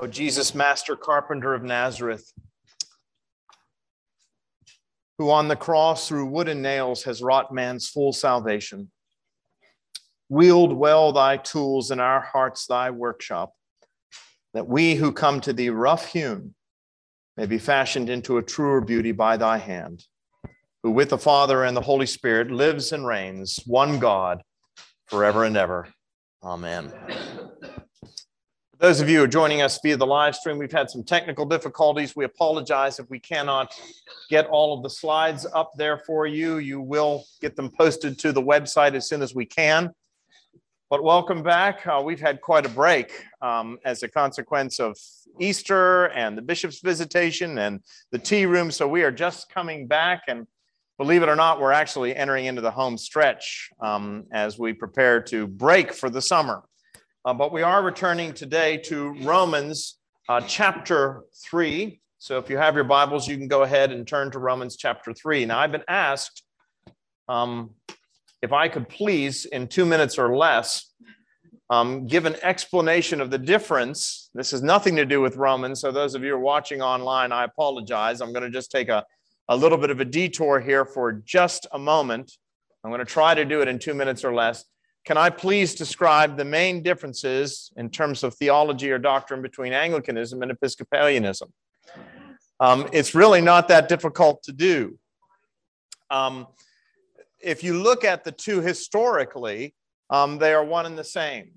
O Jesus, Master Carpenter of Nazareth, who on the cross through wood and nails has wrought man's full salvation. Wield well thy tools in our hearts, thy workshop, that we who come to thee rough hewn may be fashioned into a truer beauty by thy hand, who with the Father and the Holy Spirit lives and reigns, one God, forever and ever. Amen. Those of you who are joining us via the live stream, we've had some technical difficulties. We apologize if we cannot get all of the slides up there for you. You will get them posted to the website as soon as we can. But welcome back. Uh, we've had quite a break um, as a consequence of Easter and the bishop's visitation and the tea room. So we are just coming back. And believe it or not, we're actually entering into the home stretch um, as we prepare to break for the summer. Uh, but we are returning today to Romans uh, chapter 3. So if you have your Bibles, you can go ahead and turn to Romans chapter 3. Now, I've been asked um, if I could please, in two minutes or less, um, give an explanation of the difference. This has nothing to do with Romans. So, those of you who are watching online, I apologize. I'm going to just take a, a little bit of a detour here for just a moment. I'm going to try to do it in two minutes or less. Can I please describe the main differences in terms of theology or doctrine between Anglicanism and Episcopalianism? Um, it's really not that difficult to do. Um, if you look at the two historically, um, they are one and the same.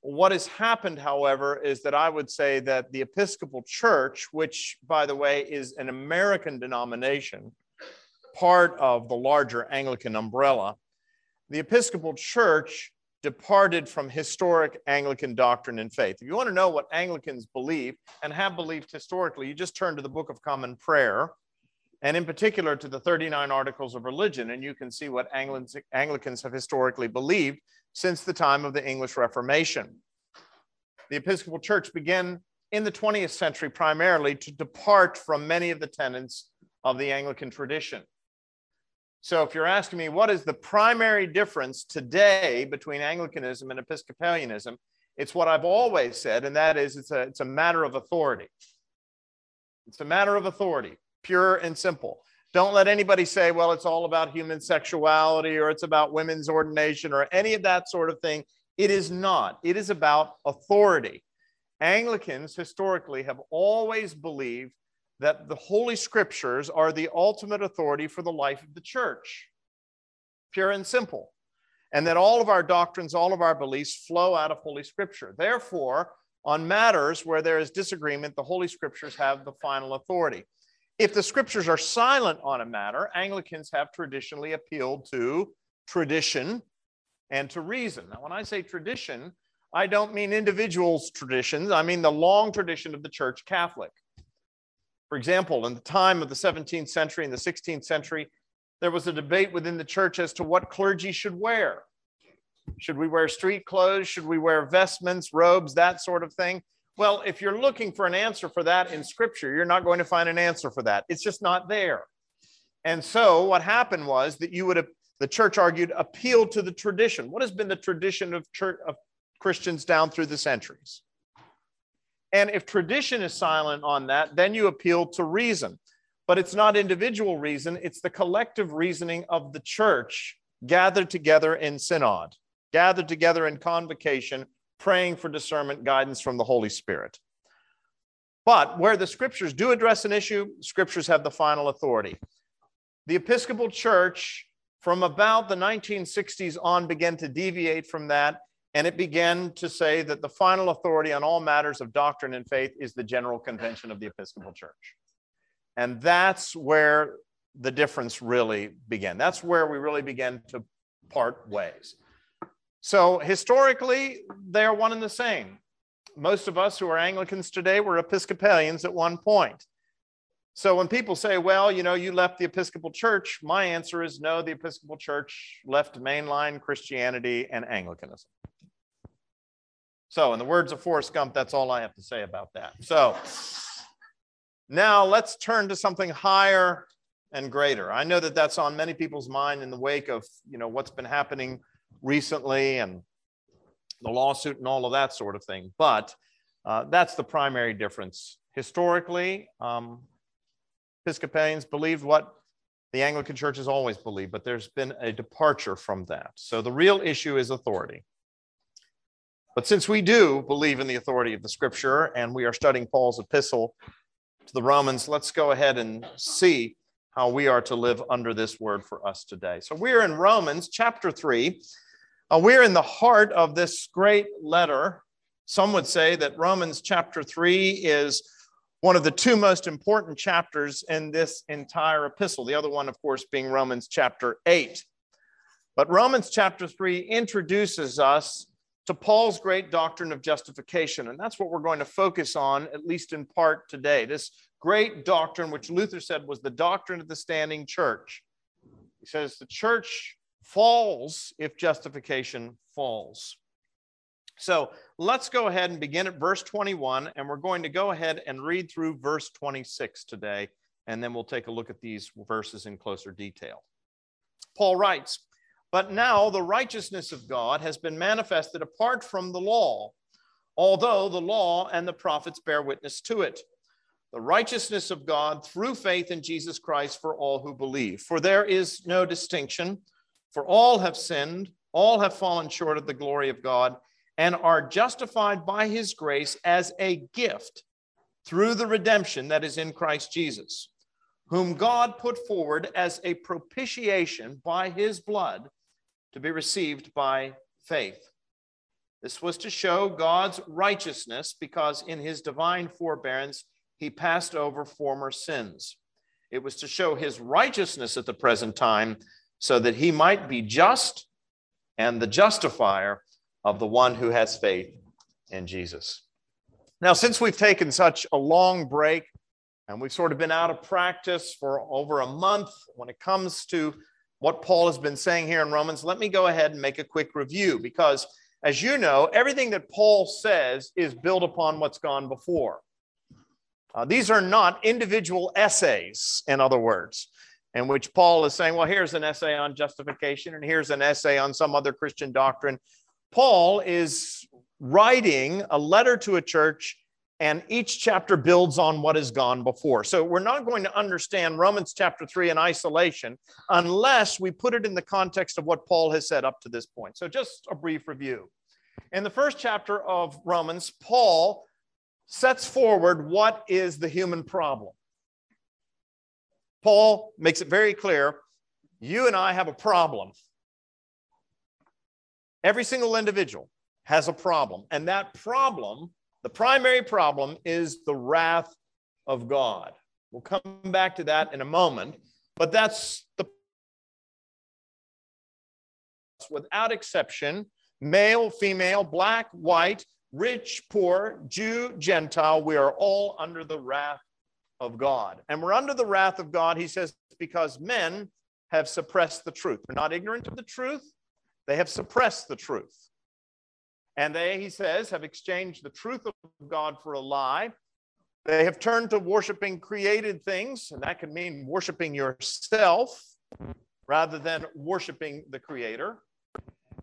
What has happened, however, is that I would say that the Episcopal Church, which, by the way, is an American denomination, part of the larger Anglican umbrella, the Episcopal Church departed from historic Anglican doctrine and faith. If you want to know what Anglicans believe and have believed historically, you just turn to the Book of Common Prayer, and in particular to the 39 Articles of Religion, and you can see what Anglicans have historically believed since the time of the English Reformation. The Episcopal Church began in the 20th century primarily to depart from many of the tenets of the Anglican tradition. So if you're asking me what is the primary difference today between Anglicanism and Episcopalianism, it's what I've always said, and that is it's a, it's a matter of authority. It's a matter of authority, pure and simple. Don't let anybody say, well, it's all about human sexuality or it's about women's ordination or any of that sort of thing. It is not. It is about authority. Anglicans historically have always believed that the Holy Scriptures are the ultimate authority for the life of the church, pure and simple, and that all of our doctrines, all of our beliefs flow out of Holy Scripture. Therefore, on matters where there is disagreement, the Holy Scriptures have the final authority. If the Scriptures are silent on a matter, Anglicans have traditionally appealed to tradition and to reason. Now, when I say tradition, I don't mean individuals' traditions, I mean the long tradition of the Church Catholic. For example, in the time of the 17th century and the 16th century, there was a debate within the church as to what clergy should wear. Should we wear street clothes? Should we wear vestments, robes, that sort of thing? Well, if you're looking for an answer for that in scripture, you're not going to find an answer for that. It's just not there. And so what happened was that you would have, the church argued, appeal to the tradition. What has been the tradition of church of Christians down through the centuries? And if tradition is silent on that, then you appeal to reason. But it's not individual reason, it's the collective reasoning of the church gathered together in synod, gathered together in convocation, praying for discernment guidance from the Holy Spirit. But where the scriptures do address an issue, scriptures have the final authority. The Episcopal Church, from about the 1960s on, began to deviate from that and it began to say that the final authority on all matters of doctrine and faith is the General Convention of the Episcopal Church. And that's where the difference really began. That's where we really began to part ways. So historically, they are one and the same. Most of us who are Anglicans today were Episcopalians at one point. So when people say, well, you know, you left the Episcopal Church, my answer is no, the Episcopal Church left mainline Christianity and Anglicanism. So, in the words of Forrest Gump, that's all I have to say about that. So, now let's turn to something higher and greater. I know that that's on many people's mind in the wake of, you know, what's been happening recently and the lawsuit and all of that sort of thing. But Uh, that's the primary difference. Historically, um, Episcopalians believed what the Anglican Church has always believed, but there's been a departure from that. So the real issue is authority. But since we do believe in the authority of the scripture and we are studying Paul's epistle to the Romans, let's go ahead and see how we are to live under this word for us today. So we're in Romans chapter 3. Uh, we're in the heart of this great letter. Some would say that Romans chapter 3 is one of the two most important chapters in this entire epistle. The other one, of course, being Romans chapter 8. But Romans chapter 3 introduces us to Paul's great doctrine of justification. And that's what we're going to focus on, at least in part today. This great doctrine, which Luther said was the doctrine of the standing church. He says the church falls if justification falls. So let's go ahead and begin at verse 21, and we're going to go ahead and read through verse 26 today, and then we'll take a look at these verses in closer detail. Paul writes, But now the righteousness of God has been manifested apart from the law, although the law and the prophets bear witness to it. The righteousness of God through faith in Jesus Christ for all who believe. For there is no distinction for all have sinned, all have fallen short of the glory of God, and are justified by his grace as a gift through the redemption that is in Christ Jesus, whom God put forward as a propitiation by his blood to be received by faith. This was to show God's righteousness because in his divine forbearance he passed over former sins. It was to show his righteousness at the present time so that he might be just and the justifier of the one who has faith in Jesus. Now, since we've taken such a long break and we've sort of been out of practice for over a month when it comes to what Paul has been saying here in Romans, let me go ahead and make a quick review because, as you know, everything that Paul says is built upon what's gone before. Uh, these are not individual essays, in other words in which Paul is saying, well, here's an essay on justification and here's an essay on some other Christian doctrine. Paul is writing a letter to a church, and each chapter builds on what has gone before. So we're not going to understand Romans chapter 3 in isolation unless we put it in the context of what Paul has said up to this point. So just a brief review. In the first chapter of Romans, Paul sets forward what is the human problem. Paul makes it very clear you and I have a problem. Every single individual has a problem. And that problem, the primary problem, is the wrath of God. We'll come back to that in a moment. But that's the without exception male, female, black, white, rich, poor, Jew, Gentile, we are all under the wrath of God. And we're under the wrath of God, he says, because men have suppressed the truth. They're not ignorant of the truth, they have suppressed the truth. And they, he says, have exchanged the truth of God for a lie. They have turned to worshiping created things, and that can mean worshiping yourself rather than worshiping the Creator.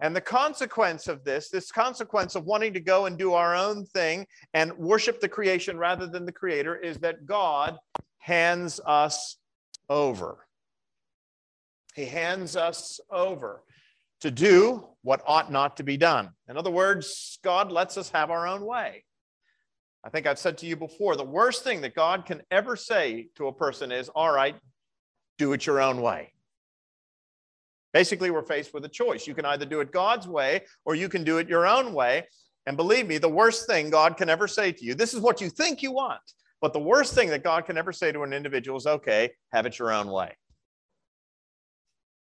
And the consequence of this, this consequence of wanting to go and do our own thing and worship the creation rather than the creator, is that God hands us over. He hands us over to do what ought not to be done. In other words, God lets us have our own way. I think I've said to you before the worst thing that God can ever say to a person is, All right, do it your own way. Basically, we're faced with a choice. You can either do it God's way or you can do it your own way. And believe me, the worst thing God can ever say to you, this is what you think you want, but the worst thing that God can ever say to an individual is, okay, have it your own way.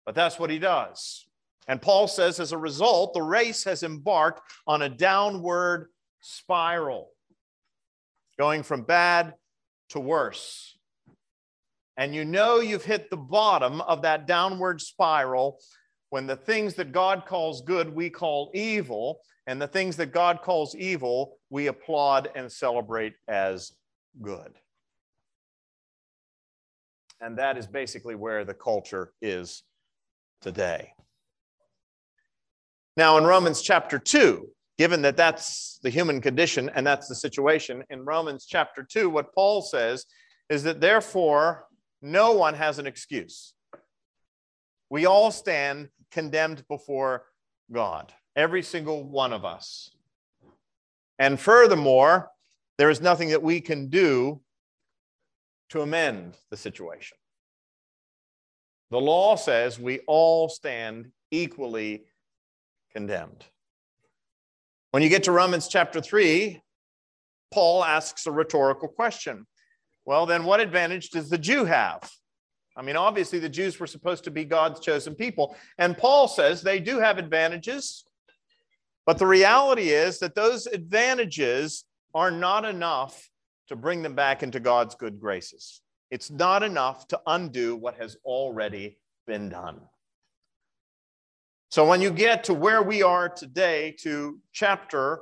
But that's what he does. And Paul says, as a result, the race has embarked on a downward spiral, going from bad to worse and you know you've hit the bottom of that downward spiral when the things that God calls good, we call evil, and the things that God calls evil, we applaud and celebrate as good. And that is basically where the culture is today. Now, in Romans chapter 2, given that that's the human condition and that's the situation, in Romans chapter 2, what Paul says is that therefore no one has an excuse. We all stand condemned before God, every single one of us. And furthermore, there is nothing that we can do to amend the situation. The law says we all stand equally condemned. When you get to Romans chapter 3, Paul asks a rhetorical question. Well, then what advantage does the Jew have? I mean, obviously, the Jews were supposed to be God's chosen people. And Paul says they do have advantages, but the reality is that those advantages are not enough to bring them back into God's good graces. It's not enough to undo what has already been done. So when you get to where we are today, to chapter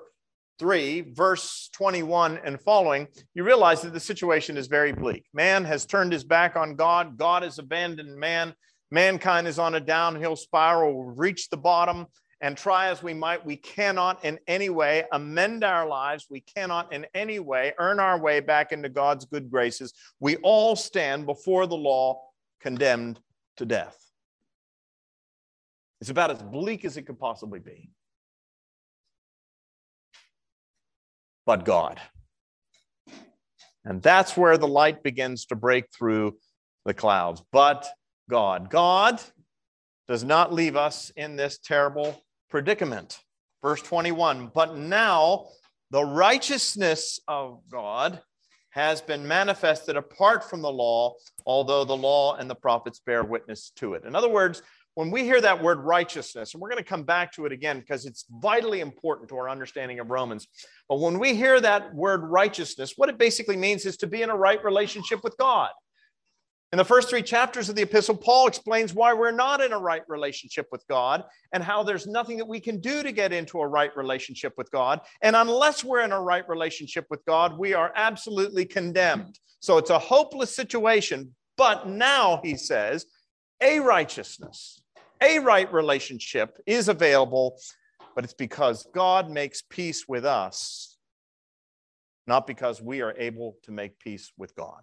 3, verse 21 and following, you realize that the situation is very bleak. Man has turned his back on God, God has abandoned man. Mankind is on a downhill spiral, We've reached the bottom, and try as we might, we cannot in any way amend our lives. We cannot in any way earn our way back into God's good graces. We all stand before the law condemned to death. It's about as bleak as it could possibly be. But God. And that's where the light begins to break through the clouds. But God. God does not leave us in this terrible predicament. Verse 21 But now the righteousness of God has been manifested apart from the law, although the law and the prophets bear witness to it. In other words, when we hear that word righteousness, and we're going to come back to it again because it's vitally important to our understanding of Romans, but when we hear that word righteousness, what it basically means is to be in a right relationship with God. In the first three chapters of the epistle, Paul explains why we're not in a right relationship with God and how there's nothing that we can do to get into a right relationship with God. And unless we're in a right relationship with God, we are absolutely condemned. So it's a hopeless situation. But now, he says, a righteousness a right relationship is available, but it's because God makes peace with us, not because we are able to make peace with God.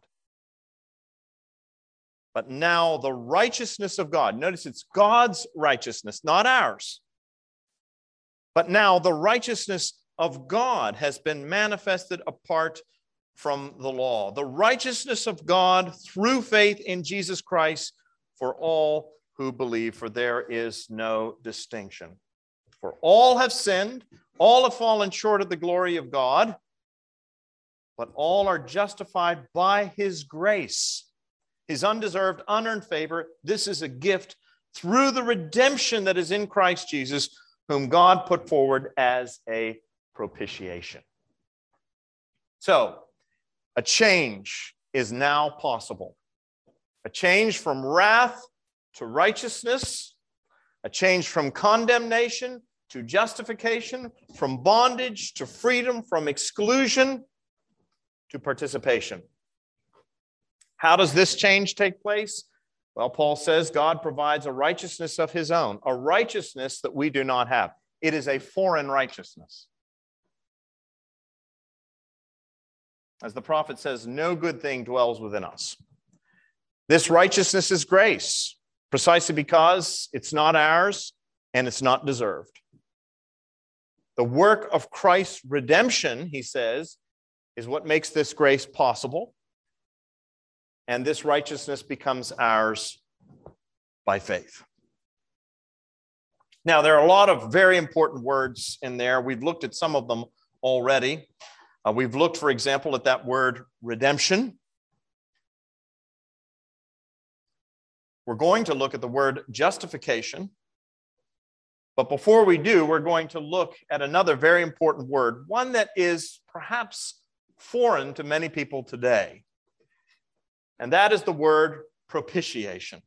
But now the righteousness of God, notice it's God's righteousness, not ours. But now the righteousness of God has been manifested apart from the law. The righteousness of God through faith in Jesus Christ for all who believe, for there is no distinction. For all have sinned, all have fallen short of the glory of God, but all are justified by his grace, his undeserved, unearned favor. This is a gift through the redemption that is in Christ Jesus, whom God put forward as a propitiation. So, a change is now possible. A change from wrath to righteousness, a change from condemnation to justification, from bondage to freedom, from exclusion to participation. How does this change take place? Well, Paul says God provides a righteousness of his own, a righteousness that we do not have. It is a foreign righteousness. As the prophet says, no good thing dwells within us. This righteousness is grace precisely because it's not ours and it's not deserved. The work of Christ's redemption, he says, is what makes this grace possible. And this righteousness becomes ours by faith. Now, there are a lot of very important words in there. We've looked at some of them already. Uh, we've looked, for example, at that word redemption. We're going to look at the word justification. But before we do, we're going to look at another very important word, one that is perhaps foreign to many people today. And that is the word propitiation.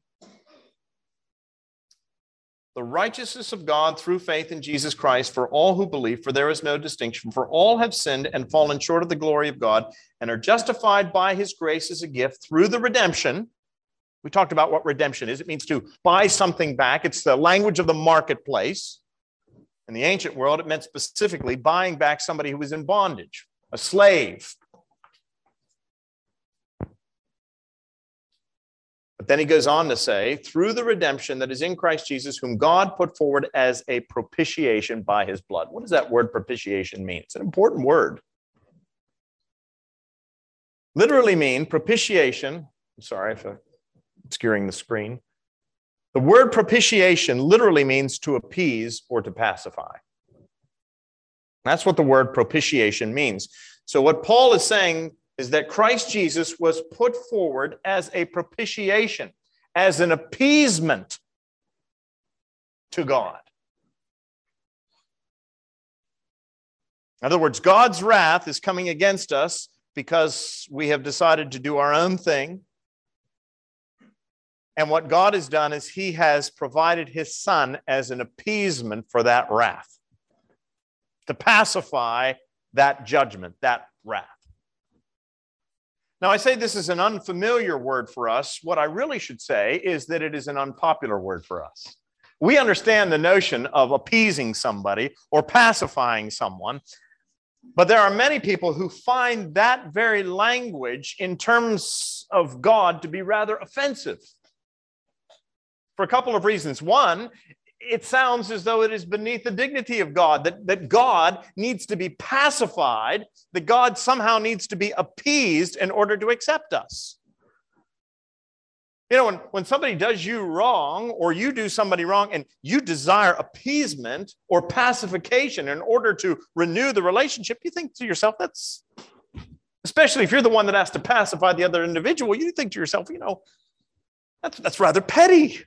The righteousness of God through faith in Jesus Christ for all who believe, for there is no distinction. For all have sinned and fallen short of the glory of God and are justified by his grace as a gift through the redemption we talked about what redemption is. It means to buy something back. It's the language of the marketplace. In the ancient world, it meant specifically buying back somebody who was in bondage, a slave. But then he goes on to say, through the redemption that is in Christ Jesus, whom God put forward as a propitiation by his blood. What does that word propitiation mean? It's an important word. Literally mean propitiation. I'm sorry if I'm obscuring the screen. The word propitiation literally means to appease or to pacify. That's what the word propitiation means. So, what Paul is saying is that Christ Jesus was put forward as a propitiation, as an appeasement to God. In other words, God's wrath is coming against us because we have decided to do our own thing and what God has done is he has provided his son as an appeasement for that wrath, to pacify that judgment, that wrath. Now, I say this is an unfamiliar word for us. What I really should say is that it is an unpopular word for us. We understand the notion of appeasing somebody or pacifying someone, but there are many people who find that very language in terms of God to be rather offensive for a couple of reasons. One, it sounds as though it is beneath the dignity of God, that, that God needs to be pacified, that God somehow needs to be appeased in order to accept us. You know, when, when somebody does you wrong or you do somebody wrong and you desire appeasement or pacification in order to renew the relationship, you think to yourself, that's, especially if you're the one that has to pacify the other individual, you think to yourself, you know, that's, that's rather petty.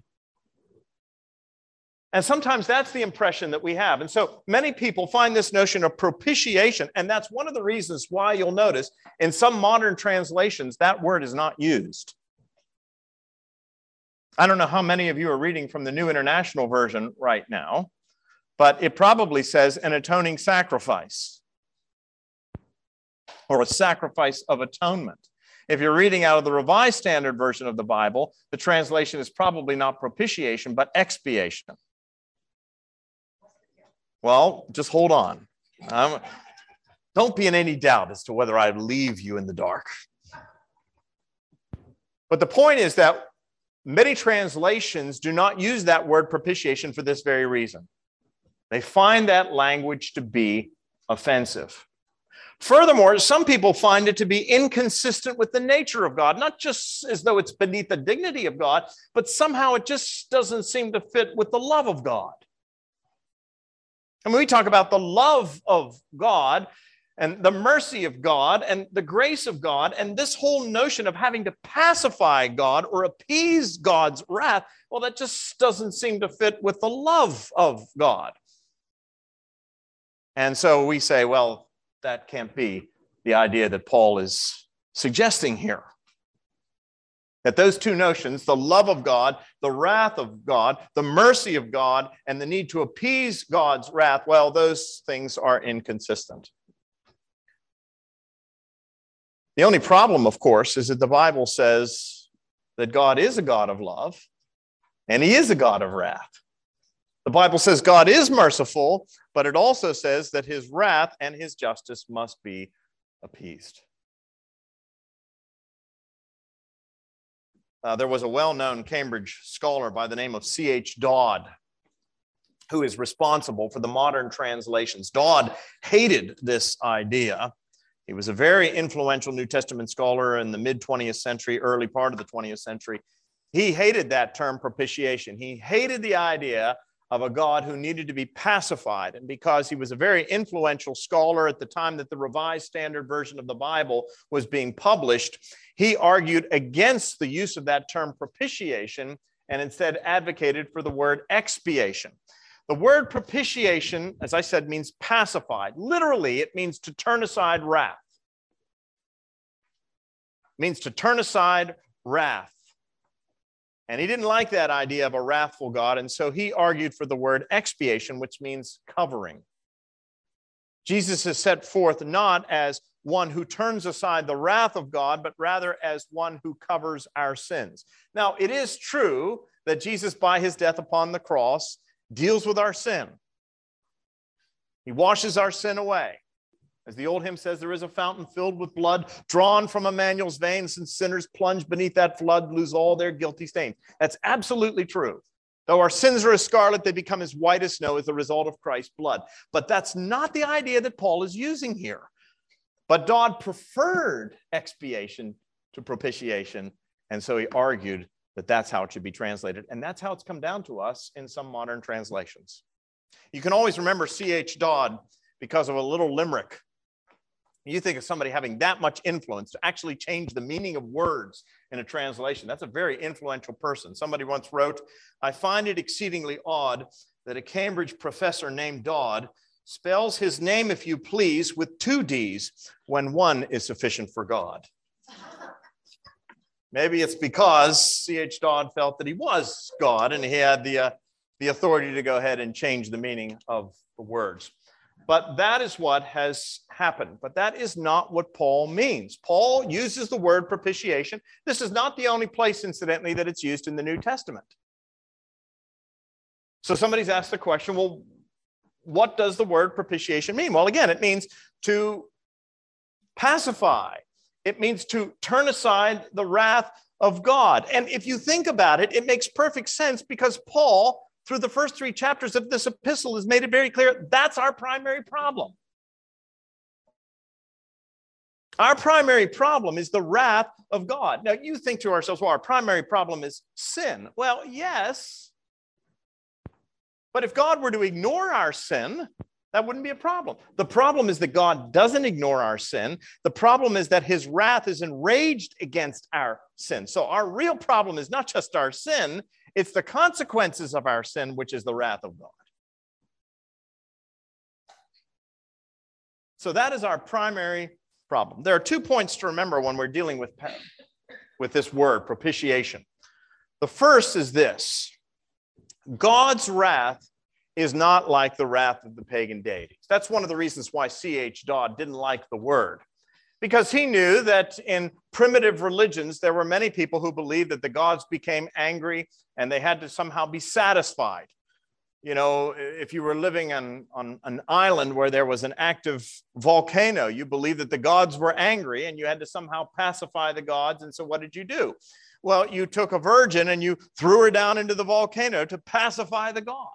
And sometimes that's the impression that we have. And so many people find this notion of propitiation. And that's one of the reasons why you'll notice in some modern translations that word is not used. I don't know how many of you are reading from the New International Version right now, but it probably says an atoning sacrifice or a sacrifice of atonement. If you're reading out of the Revised Standard Version of the Bible, the translation is probably not propitiation, but expiation. Well, just hold on. Um, don't be in any doubt as to whether I leave you in the dark. But the point is that many translations do not use that word propitiation for this very reason. They find that language to be offensive. Furthermore, some people find it to be inconsistent with the nature of God, not just as though it's beneath the dignity of God, but somehow it just doesn't seem to fit with the love of God. And when we talk about the love of God and the mercy of God and the grace of God and this whole notion of having to pacify God or appease God's wrath, well, that just doesn't seem to fit with the love of God. And so we say, well, that can't be the idea that Paul is suggesting here. That those two notions, the love of God, the wrath of God, the mercy of God, and the need to appease God's wrath, well, those things are inconsistent. The only problem, of course, is that the Bible says that God is a God of love and he is a God of wrath. The Bible says God is merciful, but it also says that his wrath and his justice must be appeased. Uh, there was a well known Cambridge scholar by the name of C.H. Dodd who is responsible for the modern translations. Dodd hated this idea. He was a very influential New Testament scholar in the mid 20th century, early part of the 20th century. He hated that term propitiation. He hated the idea of a God who needed to be pacified. And because he was a very influential scholar at the time that the Revised Standard Version of the Bible was being published, he argued against the use of that term propitiation and instead advocated for the word expiation. The word propitiation, as I said, means pacified. Literally, it means to turn aside wrath. It means to turn aside wrath. And he didn't like that idea of a wrathful God. And so he argued for the word expiation, which means covering. Jesus is set forth not as one who turns aside the wrath of God, but rather as one who covers our sins. Now, it is true that Jesus, by his death upon the cross, deals with our sin. He washes our sin away. As the old hymn says, there is a fountain filled with blood drawn from Emmanuel's veins, and sinners plunge beneath that flood lose all their guilty stains. That's absolutely true. Though our sins are as scarlet, they become as white as snow as the result of Christ's blood. But that's not the idea that Paul is using here. But Dodd preferred expiation to propitiation. And so he argued that that's how it should be translated. And that's how it's come down to us in some modern translations. You can always remember C.H. Dodd because of a little limerick. You think of somebody having that much influence to actually change the meaning of words in a translation. That's a very influential person. Somebody once wrote, I find it exceedingly odd that a Cambridge professor named Dodd spells his name, if you please, with two D's when one is sufficient for God. Maybe it's because C.H. Dodd felt that he was God and he had the, uh, the authority to go ahead and change the meaning of the words. But that is what has happened. But that is not what Paul means. Paul uses the word propitiation. This is not the only place, incidentally, that it's used in the New Testament. So somebody's asked the question well, what does the word propitiation mean? Well, again, it means to pacify, it means to turn aside the wrath of God. And if you think about it, it makes perfect sense because Paul, through the first three chapters of this epistle, has made it very clear that's our primary problem. Our primary problem is the wrath of God. Now, you think to ourselves, well, our primary problem is sin. Well, yes. But if God were to ignore our sin, that wouldn't be a problem. The problem is that God doesn't ignore our sin. The problem is that his wrath is enraged against our sin. So our real problem is not just our sin, it's the consequences of our sin, which is the wrath of God. So that is our primary problem. There are two points to remember when we're dealing with, with this word, propitiation. The first is this God's wrath is not like the wrath of the pagan deities. That's one of the reasons why C.H. Dodd didn't like the word, because he knew that in primitive religions, there were many people who believed that the gods became angry and they had to somehow be satisfied. You know, if you were living on, on an island where there was an active volcano, you believed that the gods were angry and you had to somehow pacify the gods. And so, what did you do? Well, you took a virgin and you threw her down into the volcano to pacify the god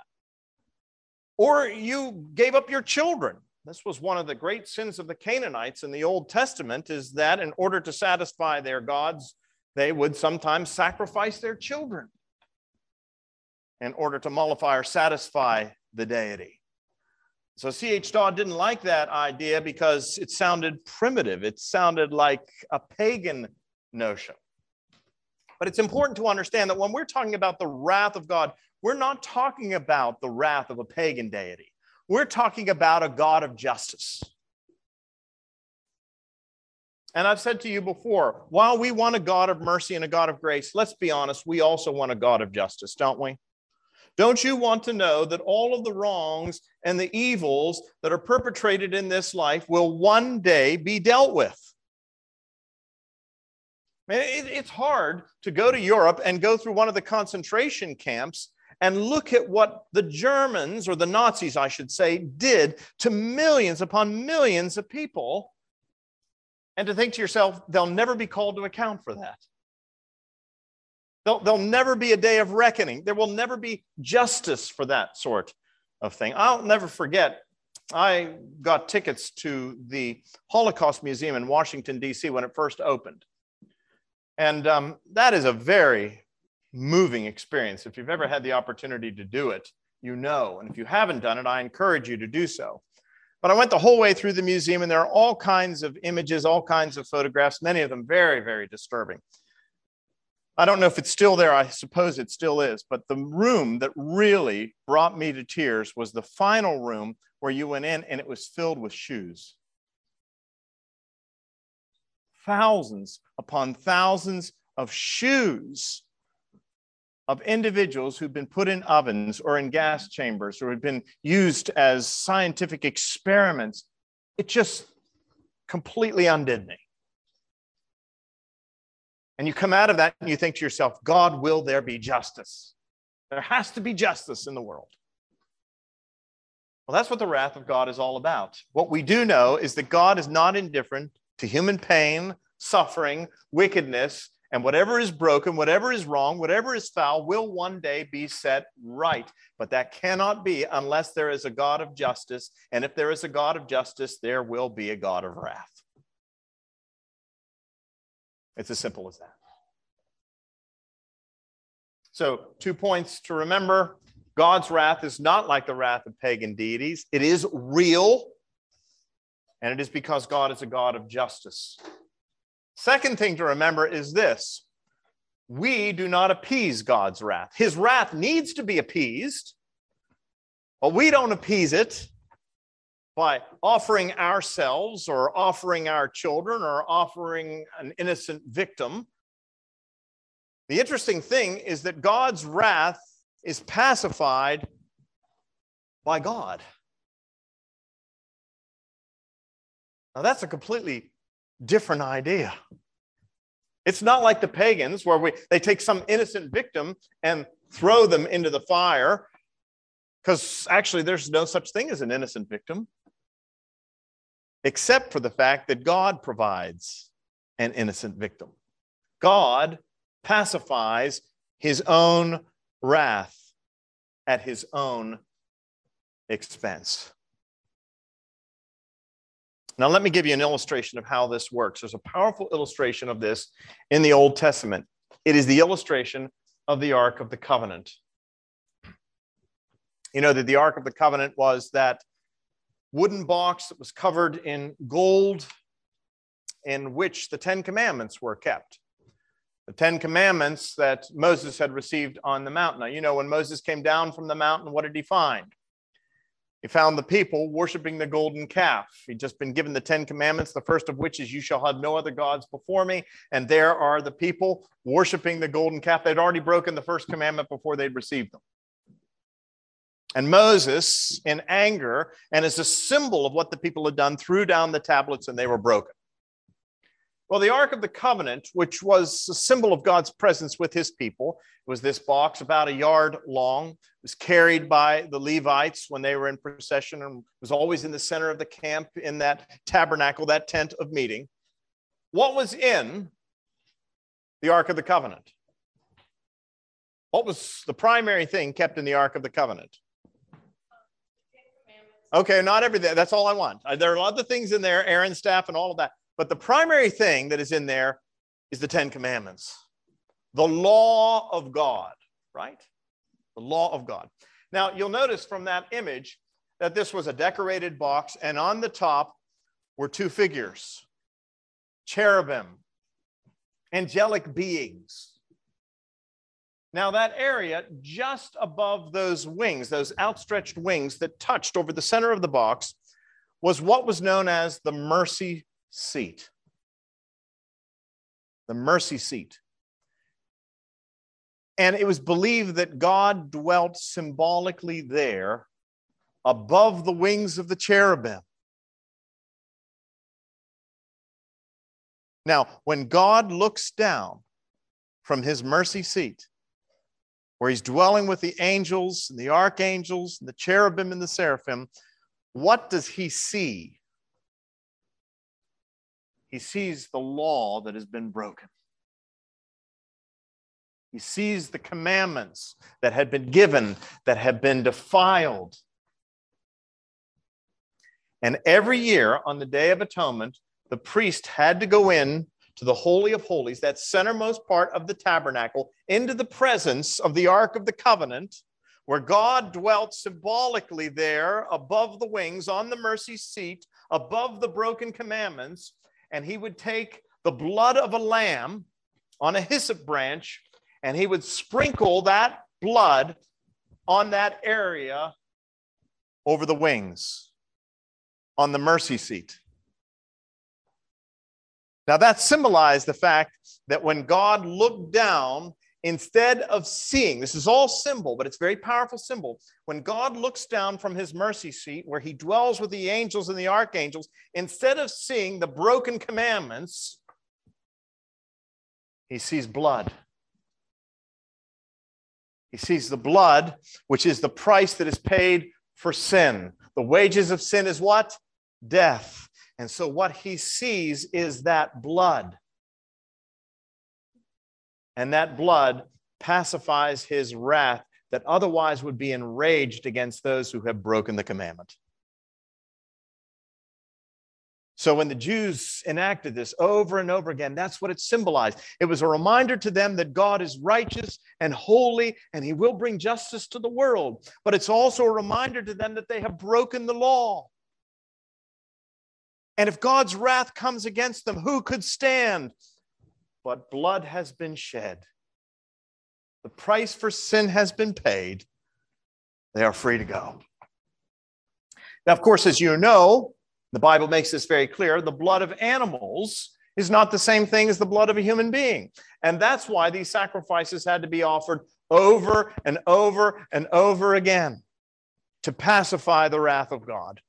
or you gave up your children. This was one of the great sins of the Canaanites in the Old Testament is that in order to satisfy their gods, they would sometimes sacrifice their children in order to mollify or satisfy the deity. So C.H. Dodd didn't like that idea because it sounded primitive. It sounded like a pagan notion. But it's important to understand that when we're talking about the wrath of God, we're not talking about the wrath of a pagan deity. We're talking about a God of justice. And I've said to you before, while we want a God of mercy and a God of grace, let's be honest, we also want a God of justice, don't we? Don't you want to know that all of the wrongs and the evils that are perpetrated in this life will one day be dealt with? I mean, it's hard to go to Europe and go through one of the concentration camps and look at what the Germans, or the Nazis, I should say, did to millions upon millions of people, and to think to yourself, they'll never be called to account for that. There'll, there'll never be a day of reckoning. There will never be justice for that sort of thing. I'll never forget, I got tickets to the Holocaust Museum in Washington, D.C. when it first opened. And um, that is a very moving experience. If you've ever had the opportunity to do it, you know. And if you haven't done it, I encourage you to do so. But I went the whole way through the museum, and there are all kinds of images, all kinds of photographs, many of them very, very disturbing. I don't know if it's still there. I suppose it still is. But the room that really brought me to tears was the final room where you went in and it was filled with shoes. Thousands upon thousands of shoes of individuals who've been put in ovens or in gas chambers or had been used as scientific experiments, it just completely undid me. And you come out of that and you think to yourself, God, will there be justice? There has to be justice in the world. Well, that's what the wrath of God is all about. What we do know is that God is not indifferent to human pain, suffering, wickedness, and whatever is broken, whatever is wrong, whatever is foul will one day be set right. But that cannot be unless there is a God of justice. And if there is a God of justice, there will be a God of wrath. It's as simple as that. So, two points to remember God's wrath is not like the wrath of pagan deities, it is real, and it is because God is a God of justice. Second thing to remember is this we do not appease God's wrath. His wrath needs to be appeased, but we don't appease it by offering ourselves or offering our children or offering an innocent victim. The interesting thing is that God's wrath is pacified by God. Now, that's a completely different idea. It's not like the pagans where we, they take some innocent victim and throw them into the fire, because actually, there's no such thing as an innocent victim, except for the fact that God provides an innocent victim. God pacifies his own wrath at his own expense. Now, let me give you an illustration of how this works. There's a powerful illustration of this in the Old Testament. It is the illustration of the Ark of the Covenant. You know that the Ark of the Covenant was that wooden box that was covered in gold in which the Ten Commandments were kept. The Ten Commandments that Moses had received on the mountain. Now, you know, when Moses came down from the mountain, what did he find? He found the people worshiping the golden calf. He'd just been given the Ten Commandments, the first of which is, You shall have no other gods before me. And there are the people worshiping the golden calf. They'd already broken the first commandment before they'd received them. And Moses, in anger, and as a symbol of what the people had done, threw down the tablets and they were broken. Well, the Ark of the Covenant, which was a symbol of God's presence with his people, was this box about a yard long. It was carried by the Levites when they were in procession and was always in the center of the camp in that tabernacle, that tent of meeting. What was in the Ark of the Covenant? What was the primary thing kept in the Ark of the Covenant? Okay, not everything. That's all I want. There are other things in there, Aaron's staff and all of that. But the primary thing that is in there is the Ten Commandments, the law of God, right? The law of God. Now, you'll notice from that image that this was a decorated box, and on the top were two figures cherubim, angelic beings. Now, that area just above those wings, those outstretched wings that touched over the center of the box, was what was known as the mercy seat. The mercy seat. And it was believed that God dwelt symbolically there above the wings of the cherubim. Now, when God looks down from his mercy seat, where he's dwelling with the angels and the archangels and the cherubim and the seraphim, what does he see? He sees the law that has been broken. He sees the commandments that had been given, that have been defiled. And every year on the Day of Atonement, the priest had to go in to the Holy of Holies, that centermost part of the tabernacle, into the presence of the Ark of the Covenant, where God dwelt symbolically there above the wings on the mercy seat, above the broken commandments, and he would take the blood of a lamb on a hyssop branch and he would sprinkle that blood on that area over the wings on the mercy seat. Now, that symbolized the fact that when God looked down instead of seeing, this is all symbol, but it's very powerful symbol. When God looks down from his mercy seat, where he dwells with the angels and the archangels, instead of seeing the broken commandments, he sees blood. He sees the blood, which is the price that is paid for sin, The wages of sin is what? Death. And so what he sees is that blood. And that blood pacifies his wrath that otherwise would be enraged against those who have broken the commandment. So when the Jews enacted this over and over again, that's what it symbolized. It was a reminder to them that God is righteous and holy and he will bring justice to the world. But it's also a reminder to them that they have broken the law. And if God's wrath comes against them, who could stand? But blood has been shed. The price for sin has been paid. They are free to go. Now, of course, as you know, the Bible makes this very clear. The blood of animals is not the same thing as the blood of a human being. And that's why these sacrifices had to be offered over and over and over again to pacify the wrath of God.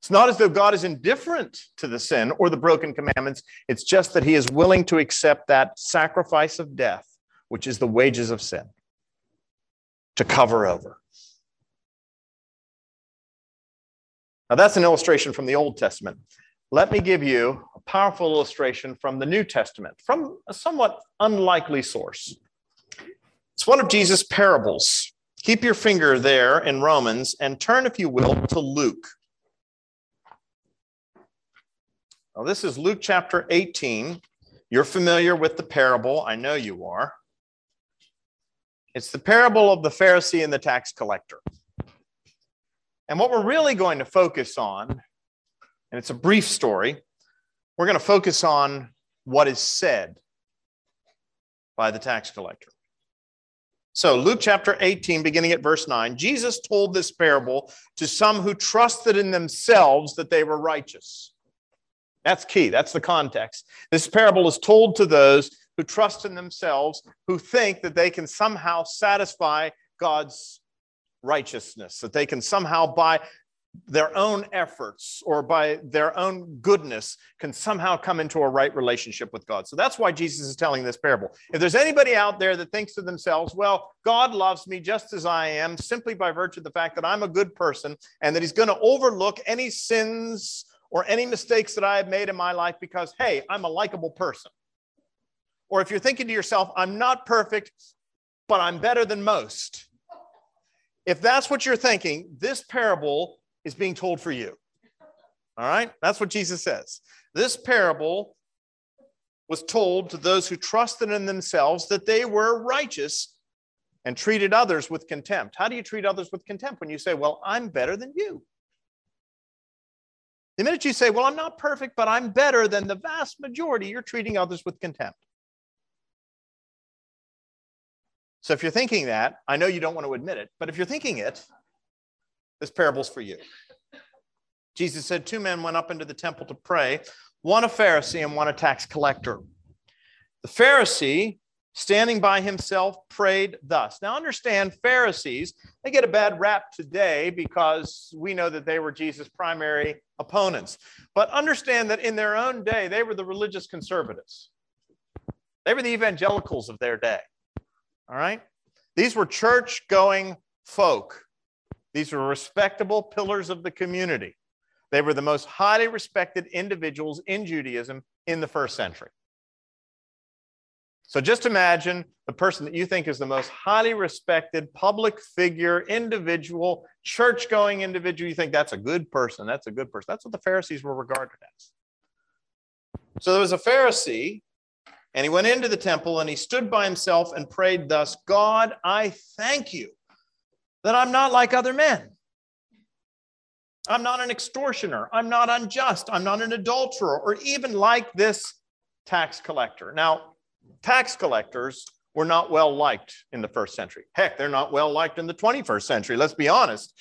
It's not as though God is indifferent to the sin or the broken commandments. It's just that he is willing to accept that sacrifice of death, which is the wages of sin, to cover over. Now, that's an illustration from the Old Testament. Let me give you a powerful illustration from the New Testament, from a somewhat unlikely source. It's one of Jesus' parables. Keep your finger there in Romans and turn, if you will, to Luke. Now, this is Luke chapter 18. You're familiar with the parable. I know you are. It's the parable of the Pharisee and the tax collector. And what we're really going to focus on, and it's a brief story, we're going to focus on what is said by the tax collector. So, Luke chapter 18, beginning at verse 9, Jesus told this parable to some who trusted in themselves that they were righteous. That's key. That's the context. This parable is told to those who trust in themselves, who think that they can somehow satisfy God's righteousness, that they can somehow, by their own efforts or by their own goodness, can somehow come into a right relationship with God. So that's why Jesus is telling this parable. If there's anybody out there that thinks to themselves, well, God loves me just as I am, simply by virtue of the fact that I'm a good person and that He's going to overlook any sins or any mistakes that I have made in my life because, hey, I'm a likable person. Or if you're thinking to yourself, I'm not perfect, but I'm better than most if that's what you're thinking, this parable is being told for you. All right? That's what Jesus says. This parable was told to those who trusted in themselves that they were righteous and treated others with contempt. How do you treat others with contempt when you say, Well, I'm better than you? The minute you say, Well, I'm not perfect, but I'm better than the vast majority, you're treating others with contempt. So if you're thinking that, I know you don't want to admit it, but if you're thinking it, this parable's for you. Jesus said, Two men went up into the temple to pray, one a Pharisee and one a tax collector. The Pharisee, standing by himself, prayed thus. Now, understand, Pharisees, they get a bad rap today because we know that they were Jesus' primary opponents. But understand that in their own day, they were the religious conservatives, they were the evangelicals of their day. All right? These were church going folk. These were respectable pillars of the community. They were the most highly respected individuals in Judaism in the first century. So just imagine the person that you think is the most highly respected public figure, individual, church going individual. You think that's a good person. That's a good person. That's what the Pharisees were regarded as. So there was a Pharisee and he went into the temple and he stood by himself and prayed thus God, I thank you that I'm not like other men. I'm not an extortioner. I'm not unjust. I'm not an adulterer or even like this tax collector. Now, tax collectors were not well liked in the first century. Heck, they're not well liked in the 21st century, let's be honest.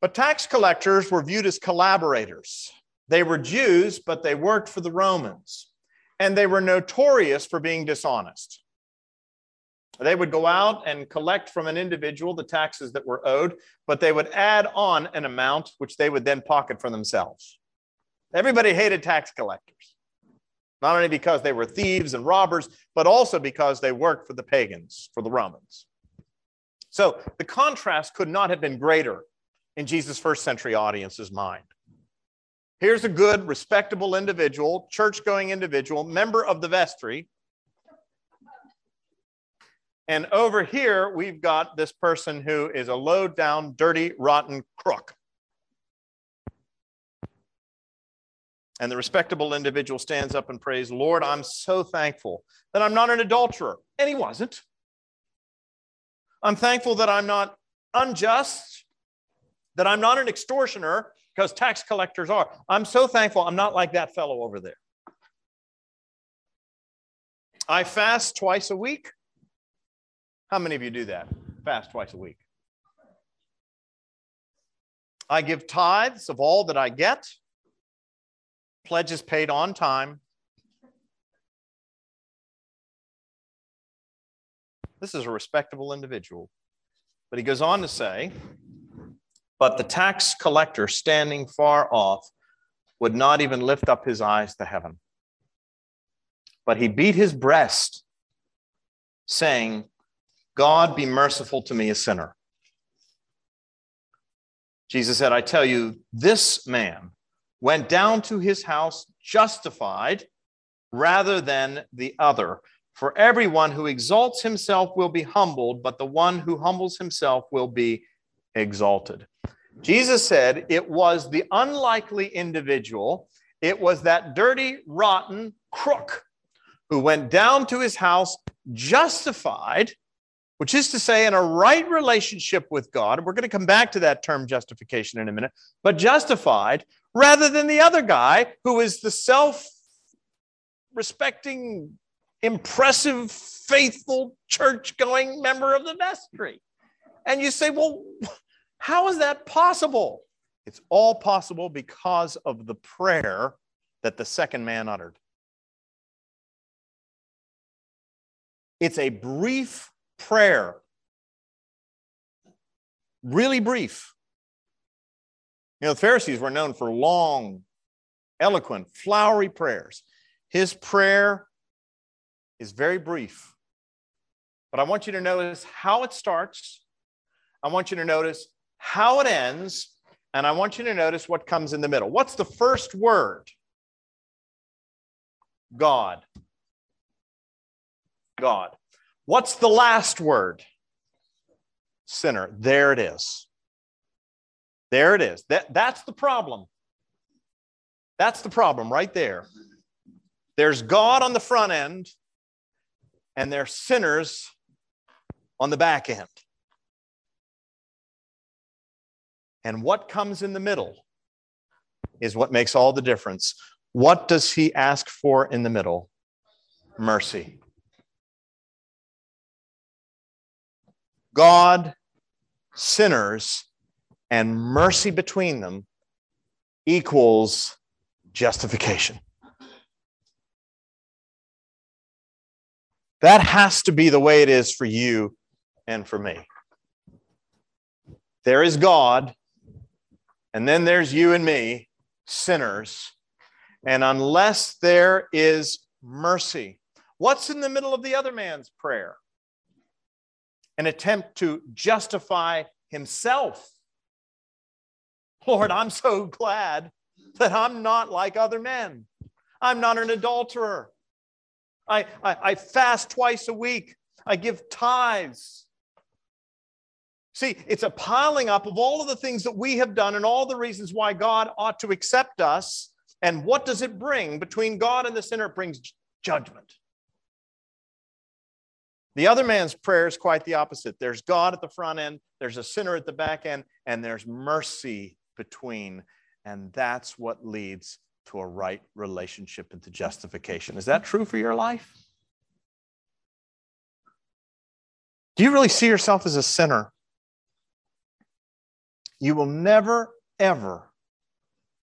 But tax collectors were viewed as collaborators. They were Jews, but they worked for the Romans and they were notorious for being dishonest. They would go out and collect from an individual the taxes that were owed, but they would add on an amount which they would then pocket for themselves. Everybody hated tax collectors, not only because they were thieves and robbers, but also because they worked for the pagans, for the Romans. So the contrast could not have been greater in Jesus' first century audience's mind. Here's a good, respectable individual, church going individual, member of the vestry. And over here, we've got this person who is a low down, dirty, rotten crook. And the respectable individual stands up and prays, Lord, I'm so thankful that I'm not an adulterer. And he wasn't. I'm thankful that I'm not unjust, that I'm not an extortioner, because tax collectors are. I'm so thankful I'm not like that fellow over there. I fast twice a week. How many of you do that? Fast twice a week. I give tithes of all that I get, pledges paid on time. This is a respectable individual. But he goes on to say, but the tax collector standing far off would not even lift up his eyes to heaven. But he beat his breast, saying, God be merciful to me, a sinner. Jesus said, I tell you, this man went down to his house justified rather than the other. For everyone who exalts himself will be humbled, but the one who humbles himself will be exalted. Jesus said it was the unlikely individual, it was that dirty, rotten crook who went down to his house justified, which is to say, in a right relationship with God. We're going to come back to that term justification in a minute, but justified rather than the other guy who is the self respecting, impressive, faithful, church going member of the vestry. And you say, well, how is that possible? It's all possible because of the prayer that the second man uttered. It's a brief prayer, really brief. You know, the Pharisees were known for long, eloquent, flowery prayers. His prayer is very brief. But I want you to notice how it starts. I want you to notice how it ends, and I want you to notice what comes in the middle. What's the first word? God. God. What's the last word? Sinner. There it is. There it is. That, that's the problem. That's the problem right there. There's God on the front end, and there's sinners on the back end. And what comes in the middle is what makes all the difference. What does he ask for in the middle? Mercy. God, sinners, and mercy between them equals justification. That has to be the way it is for you and for me. There is God, and then there's you and me, sinners. And unless there is mercy, what's in the middle of the other man's prayer? An attempt to justify himself. Lord, I'm so glad that I'm not like other men. I'm not an adulterer. I, I, I fast twice a week. I give tithes. See, it's a piling up of all of the things that we have done and all the reasons why God ought to accept us. And what does it bring? Between God and the sinner, it brings judgment. The other man's prayer is quite the opposite. There's God at the front end, there's a sinner at the back end, and there's mercy between. And that's what leads to a right relationship and to justification. Is that true for your life? Do you really see yourself as a sinner? you will never, ever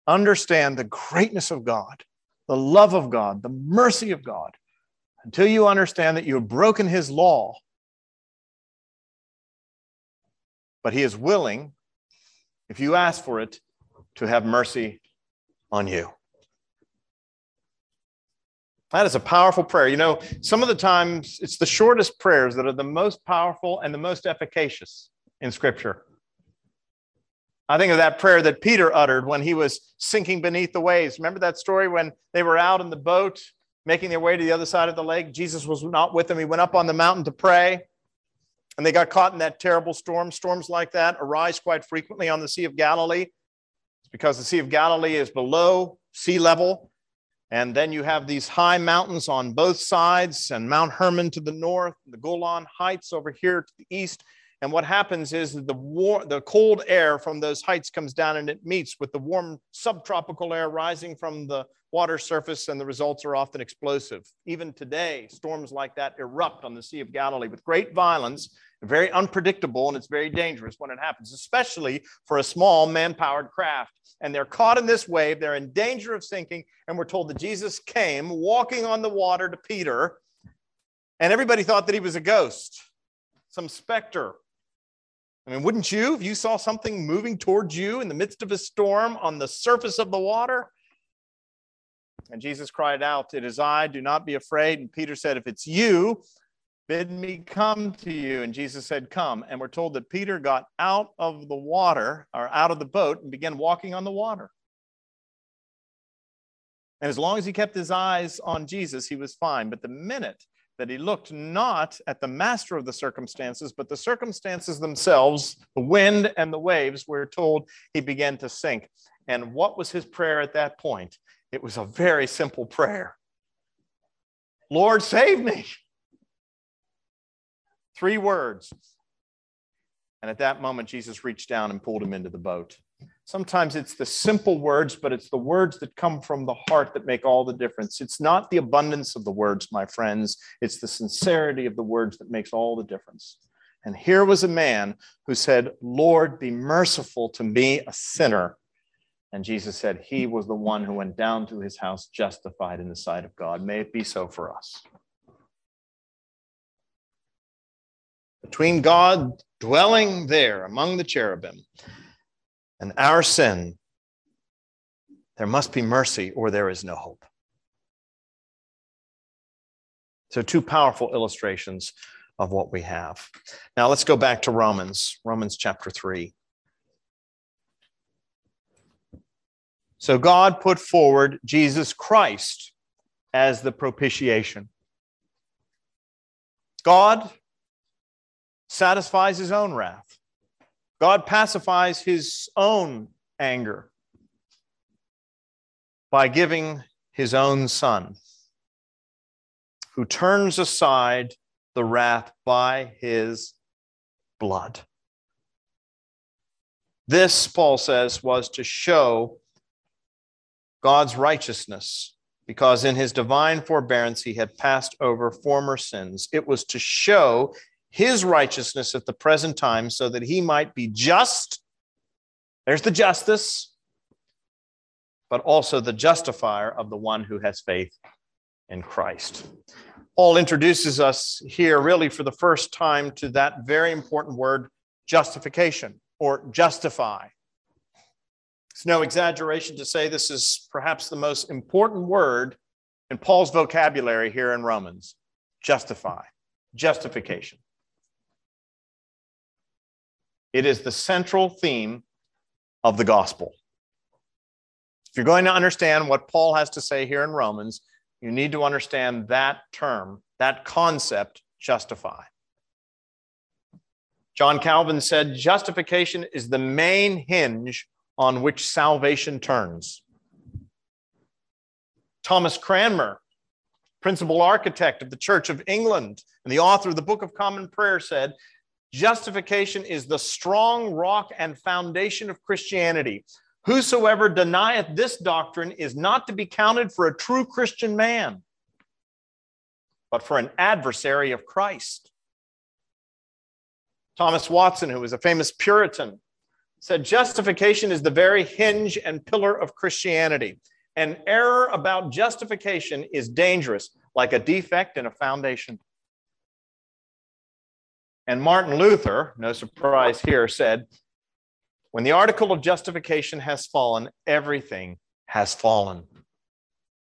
understand the greatness of God, the love of God, the mercy of God, until you understand that you have broken his law. But he is willing, if you ask for it, to have mercy on you. That is a powerful prayer. You know, some of the times it's the shortest prayers that are the most powerful and the most efficacious in Scripture. I think of that prayer that Peter uttered when he was sinking beneath the waves. Remember that story when they were out in the boat making their way to the other side of the lake? Jesus was not with them. He went up on the mountain to pray, and they got caught in that terrible storm. Storms like that arise quite frequently on the Sea of Galilee. It's because the Sea of Galilee is below sea level. And then you have these high mountains on both sides, and Mount Hermon to the north, and the Golan Heights over here to the east. And what happens is the war, the cold air from those heights comes down and it meets with the warm subtropical air rising from the water surface, and the results are often explosive. Even today, storms like that erupt on the Sea of Galilee with great violence, very unpredictable, and it's very dangerous when it happens, especially for a small man powered craft. And they're caught in this wave, they're in danger of sinking, and we're told that Jesus came walking on the water to Peter, and everybody thought that he was a ghost, some specter I mean, wouldn't you if you saw something moving towards you in the midst of a storm on the surface of the water? And Jesus cried out, It is I, do not be afraid. And Peter said, If it's you, bid me come to you. And Jesus said, Come. And we're told that Peter got out of the water or out of the boat and began walking on the water. And as long as he kept his eyes on Jesus, he was fine. But the minute that he looked not at the master of the circumstances, but the circumstances themselves, the wind and the waves, we're told he began to sink. And what was his prayer at that point? It was a very simple prayer Lord, save me. Three words. And at that moment, Jesus reached down and pulled him into the boat. Sometimes it's the simple words, but it's the words that come from the heart that make all the difference. It's not the abundance of the words, my friends, it's the sincerity of the words that makes all the difference. And here was a man who said, Lord, be merciful to me, a sinner. And Jesus said, He was the one who went down to his house justified in the sight of God. May it be so for us. Between God dwelling there among the cherubim and our sin, there must be mercy or there is no hope. So, two powerful illustrations of what we have. Now, let's go back to Romans, Romans chapter 3. So, God put forward Jesus Christ as the propitiation. God satisfies his own wrath. God pacifies his own anger by giving his own son, who turns aside the wrath by his blood. This, Paul says, was to show God's righteousness, because in his divine forbearance he had passed over former sins. It was to show his righteousness at the present time so that he might be just. There's the justice, but also the justifier of the one who has faith in Christ. Paul introduces us here, really, for the first time, to that very important word, justification or justify. It's no exaggeration to say this is perhaps the most important word in Paul's vocabulary here in Romans justify, justification. It is the central theme of the gospel. If you're going to understand what Paul has to say here in Romans, you need to understand that term, that concept, justify. John Calvin said justification is the main hinge on which salvation turns. Thomas Cranmer, principal architect of the Church of England and the author of the Book of Common Prayer, said Justification is the strong rock and foundation of Christianity. Whosoever denieth this doctrine is not to be counted for a true Christian man, but for an adversary of Christ. Thomas Watson, who was a famous Puritan, said justification is the very hinge and pillar of Christianity. An error about justification is dangerous, like a defect in a foundation. And Martin Luther, no surprise here, said, When the article of justification has fallen, everything has fallen.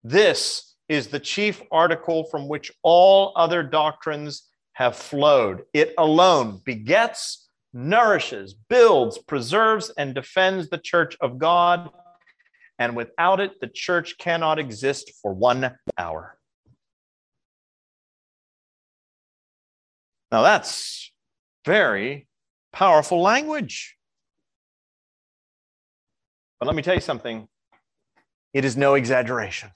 This is the chief article from which all other doctrines have flowed. It alone begets, nourishes, builds, preserves, and defends the church of God. And without it, the church cannot exist for one hour. Now, that's very powerful language. But let me tell you something it is no exaggeration.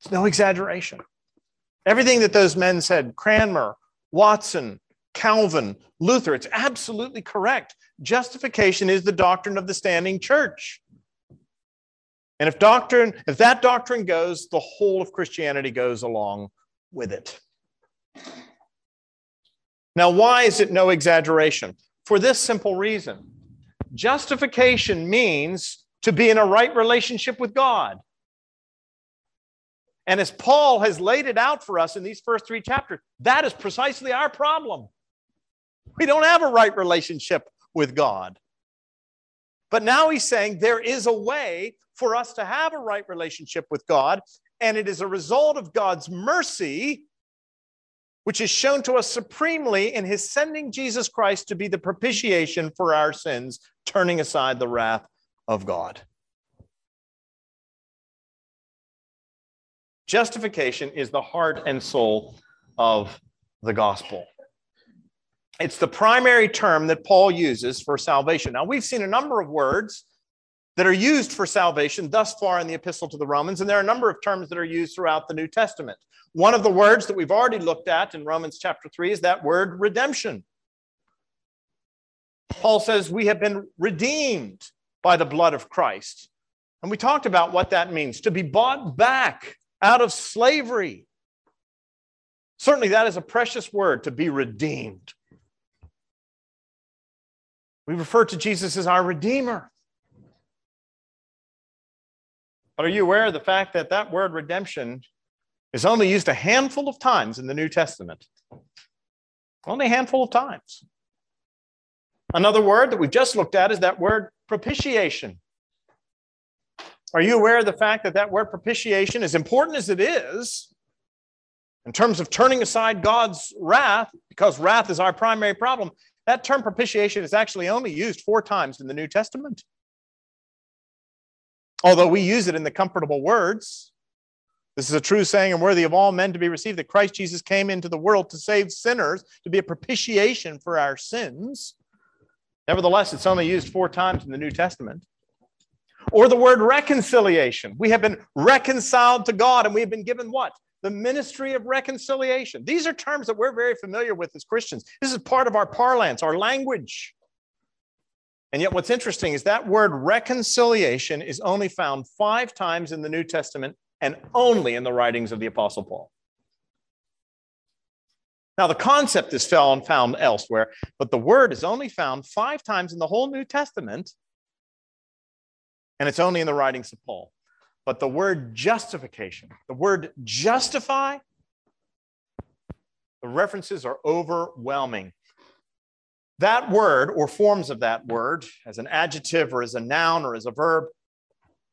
It's no exaggeration. Everything that those men said, Cranmer, Watson, Calvin, Luther, it's absolutely correct. Justification is the doctrine of the standing church. And if doctrine, if that doctrine goes, the whole of Christianity goes along with it. Now, why is it no exaggeration? For this simple reason justification means to be in a right relationship with God. And as Paul has laid it out for us in these first three chapters, that is precisely our problem. We don't have a right relationship with God. But now he's saying there is a way for us to have a right relationship with God, and it is a result of God's mercy which is shown to us supremely in his sending Jesus Christ to be the propitiation for our sins, turning aside the wrath of God. Justification is the heart and soul of the gospel. It's the primary term that Paul uses for salvation. Now, we've seen a number of words that are used for salvation thus far in the epistle to the Romans, and there are a number of terms that are used throughout the New Testament. One of the words that we've already looked at in Romans chapter 3 is that word redemption. Paul says we have been redeemed by the blood of Christ. And we talked about what that means to be bought back out of slavery. Certainly, that is a precious word to be redeemed. We refer to Jesus as our Redeemer. But are you aware of the fact that that word redemption is only used a handful of times in the New Testament. Only a handful of times. Another word that we've just looked at is that word propitiation. Are you aware of the fact that that word propitiation, as important as it is, in terms of turning aside God's wrath, because wrath is our primary problem, that term propitiation is actually only used four times in the New Testament. Although we use it in the comfortable words, this is a true saying and worthy of all men to be received that Christ Jesus came into the world to save sinners, to be a propitiation for our sins. Nevertheless, it's only used four times in the New Testament. Or the word reconciliation. We have been reconciled to God and we have been given what? The ministry of reconciliation. These are terms that we're very familiar with as Christians. This is part of our parlance, our language. And yet, what's interesting is that word reconciliation is only found five times in the New Testament and only in the writings of the Apostle Paul. Now, the concept is found, found elsewhere, but the word is only found five times in the whole New Testament, and it's only in the writings of Paul. But the word justification, the word justify, the references are overwhelming. That word, or forms of that word, as an adjective or as a noun or as a verb,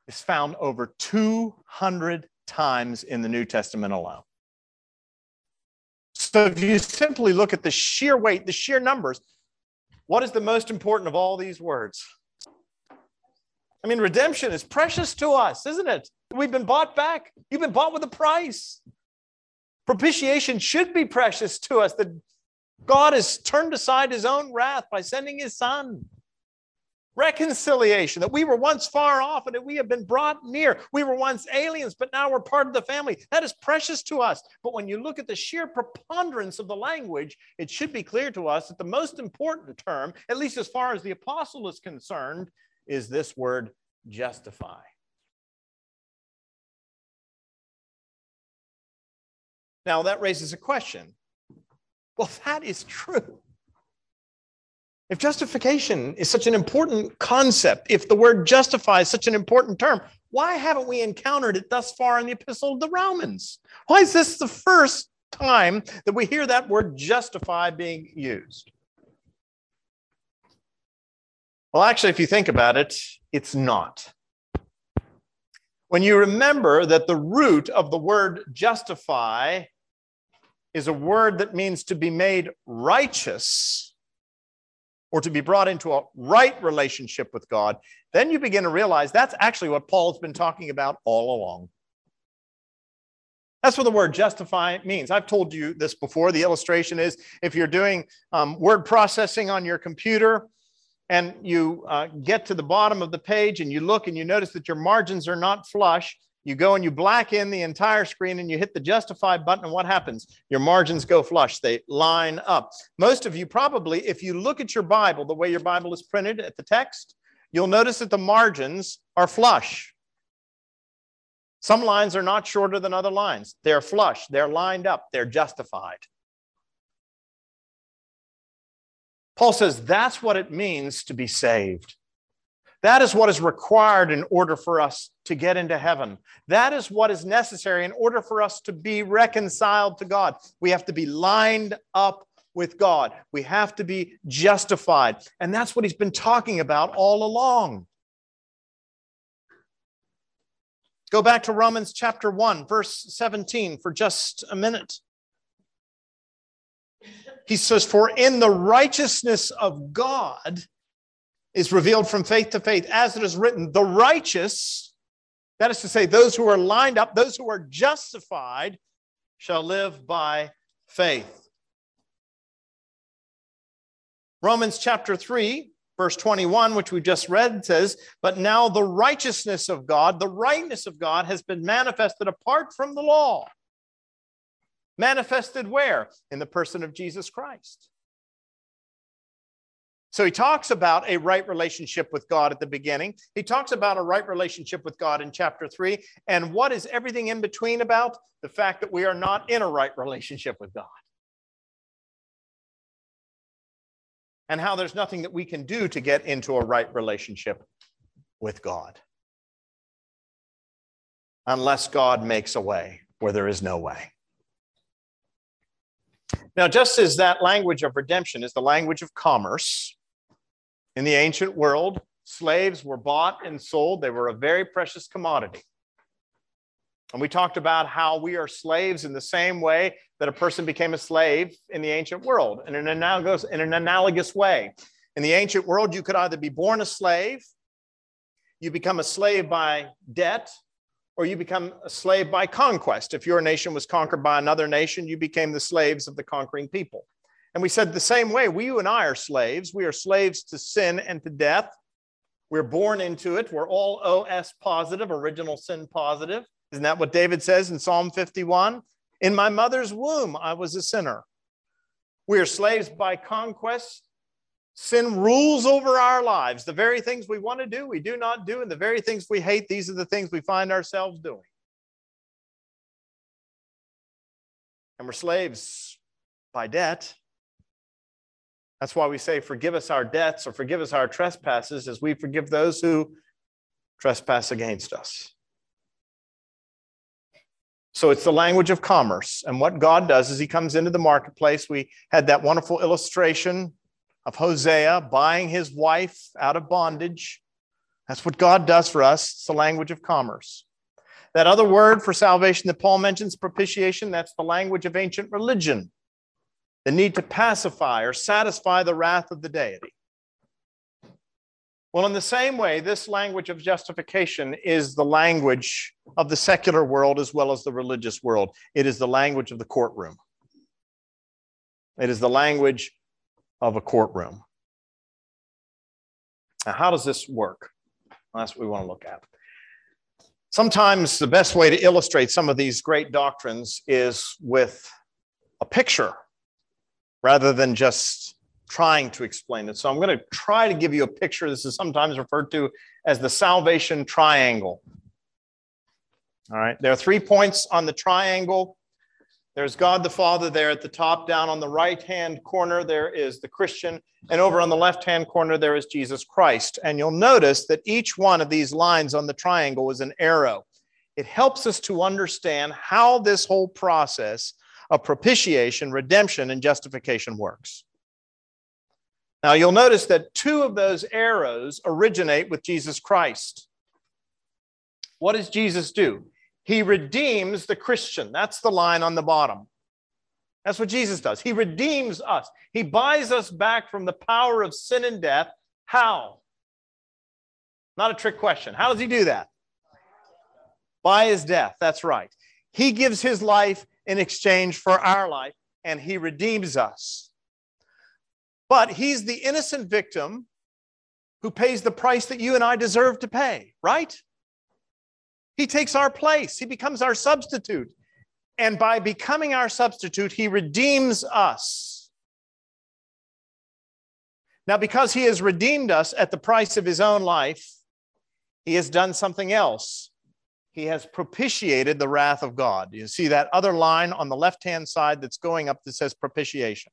is found over 200 times in the New Testament alone. So if you simply look at the sheer weight, the sheer numbers, what is the most important of all these words? I mean, redemption is precious to us, isn't it? We've been bought back. You've been bought with a price. Propitiation should be precious to us that God has turned aside his own wrath by sending his son reconciliation, that we were once far off and that we have been brought near. We were once aliens, but now we're part of the family. That is precious to us. But when you look at the sheer preponderance of the language, it should be clear to us that the most important term, at least as far as the apostle is concerned, is this word justify. Now, that raises a question. Well, that is true. If justification is such an important concept, if the word justify is such an important term, why haven't we encountered it thus far in the Epistle of the Romans? Why is this the first time that we hear that word justify being used? Well, actually, if you think about it, it's not. When you remember that the root of the word justify is a word that means to be made righteous or to be brought into a right relationship with God, then you begin to realize that's actually what Paul's been talking about all along. That's what the word justify means. I've told you this before. The illustration is if you're doing um, word processing on your computer and you uh, get to the bottom of the page and you look and you notice that your margins are not flush, you go and you black in the entire screen and you hit the justify button and what happens? Your margins go flush. They line up. Most of you probably, if you look at your Bible, the way your Bible is printed at the text, you'll notice that the margins are flush. Some lines are not shorter than other lines. They're flush, they're lined up, they're justified. Paul says that's what it means to be saved. That is what is required in order for us to get into heaven. That is what is necessary in order for us to be reconciled to God. We have to be lined up with God. We have to be justified. And that's what he's been talking about all along. Go back to Romans chapter 1, verse 17 for just a minute. He says, For in the righteousness of God is revealed from faith to faith, as it is written, the righteous, that is to say, those who are lined up, those who are justified, shall live by faith. Romans chapter 3, Verse 21, which we just read, says, But now the righteousness of God, the rightness of God, has been manifested apart from the law. Manifested where? In the person of Jesus Christ. So he talks about a right relationship with God at the beginning. He talks about a right relationship with God in chapter three. And what is everything in between about? The fact that we are not in a right relationship with God. and how there's nothing that we can do to get into a right relationship with God unless God makes a way where there is no way. Now, just as that language of redemption is the language of commerce, in the ancient world, slaves were bought and sold, they were a very precious commodity. And we talked about how we are slaves in the same way that a person became a slave in the ancient world, in an analogous, in an analogous way. In the ancient world, you could either be born a slave, you become a slave by debt, or you become a slave by conquest. If your nation was conquered by another nation, you became the slaves of the conquering people. And we said the same way, we, you and I are slaves. We are slaves to sin and to death. We're born into it. We're all OS positive, original sin positive. Isn't that what David says in Psalm 51? In my mother's womb, I was a sinner. We are slaves by conquest. Sin rules over our lives. The very things we want to do, we do not do. And the very things we hate, these are the things we find ourselves doing. And we're slaves by debt. That's why we say, Forgive us our debts or forgive us our trespasses as we forgive those who trespass against us. So it's the language of commerce. And what God does is he comes into the marketplace. We had that wonderful illustration of Hosea buying his wife out of bondage. That's what God does for us. It's the language of commerce. That other word for salvation that Paul mentions, propitiation, that's the language of ancient religion. The need to pacify or satisfy the wrath of the deity. Well, in the same way, this language of justification is the language of the secular world as well as the religious world. It is the language of the courtroom. It is the language of a courtroom. Now, how does this work? that's what we want to look at. Sometimes the best way to illustrate some of these great doctrines is with a picture rather than just trying to explain it. So I'm going to try to give you a picture. This is sometimes referred to as the salvation triangle. All right, there are three points on the triangle. There's God the Father there at the top. Down on the right hand corner, there is the Christian. And over on the left hand corner, there is Jesus Christ. And you'll notice that each one of these lines on the triangle is an arrow. It helps us to understand how this whole process of propitiation, redemption, and justification works. Now, you'll notice that two of those arrows originate with Jesus Christ. What does Jesus do? He redeems the Christian. That's the line on the bottom. That's what Jesus does. He redeems us. He buys us back from the power of sin and death. How? Not a trick question. How does he do that? By his death. That's right. He gives his life in exchange for our life, and he redeems us. But he's the innocent victim who pays the price that you and I deserve to pay, right? He takes our place, he becomes our substitute. And by becoming our substitute, he redeems us. Now, because he has redeemed us at the price of his own life, he has done something else. He has propitiated the wrath of God. You see that other line on the left hand side that's going up that says propitiation.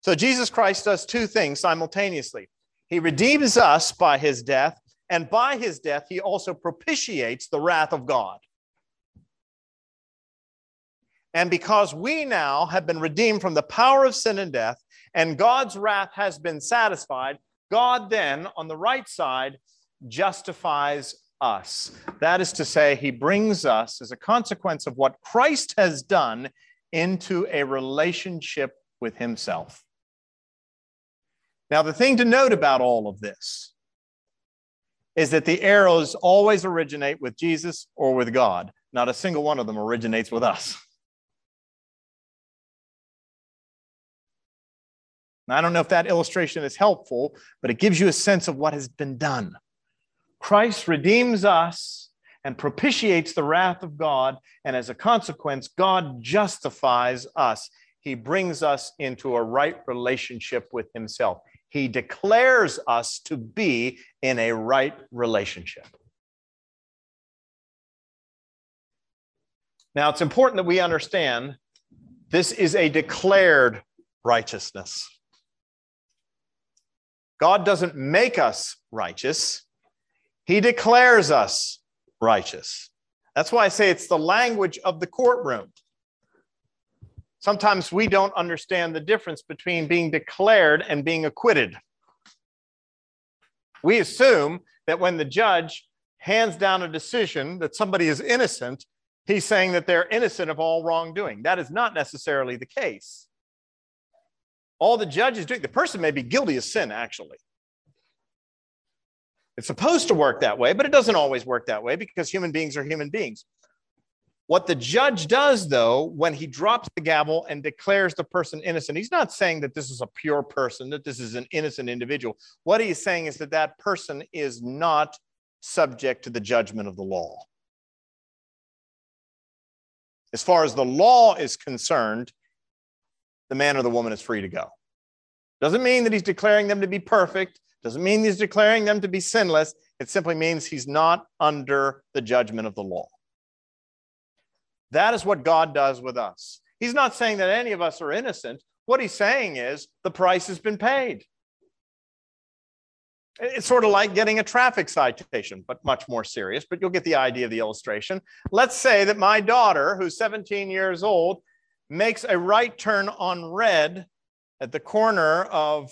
So Jesus Christ does two things simultaneously. He redeems us by his death, and by his death, he also propitiates the wrath of God. And because we now have been redeemed from the power of sin and death, and God's wrath has been satisfied, God then, on the right side, justifies us. That is to say, he brings us, as a consequence of what Christ has done, into a relationship with himself. Now, the thing to note about all of this is that the arrows always originate with Jesus or with God. Not a single one of them originates with us. Now, I don't know if that illustration is helpful, but it gives you a sense of what has been done. Christ redeems us and propitiates the wrath of God, and as a consequence, God justifies us. He brings us into a right relationship with Himself. He declares us to be in a right relationship. Now, it's important that we understand this is a declared righteousness. God doesn't make us righteous, He declares us righteous. That's why I say it's the language of the courtroom. Sometimes we don't understand the difference between being declared and being acquitted. We assume that when the judge hands down a decision that somebody is innocent, he's saying that they're innocent of all wrongdoing. That is not necessarily the case. All the judge is doing, the person may be guilty of sin, actually. It's supposed to work that way, but it doesn't always work that way because human beings are human beings. What the judge does, though, when he drops the gavel and declares the person innocent, he's not saying that this is a pure person, that this is an innocent individual. What he's saying is that that person is not subject to the judgment of the law. As far as the law is concerned, the man or the woman is free to go. Doesn't mean that he's declaring them to be perfect, doesn't mean he's declaring them to be sinless. It simply means he's not under the judgment of the law. That is what God does with us. He's not saying that any of us are innocent. What he's saying is the price has been paid. It's sort of like getting a traffic citation, but much more serious, but you'll get the idea of the illustration. Let's say that my daughter, who's 17 years old, makes a right turn on red at the corner of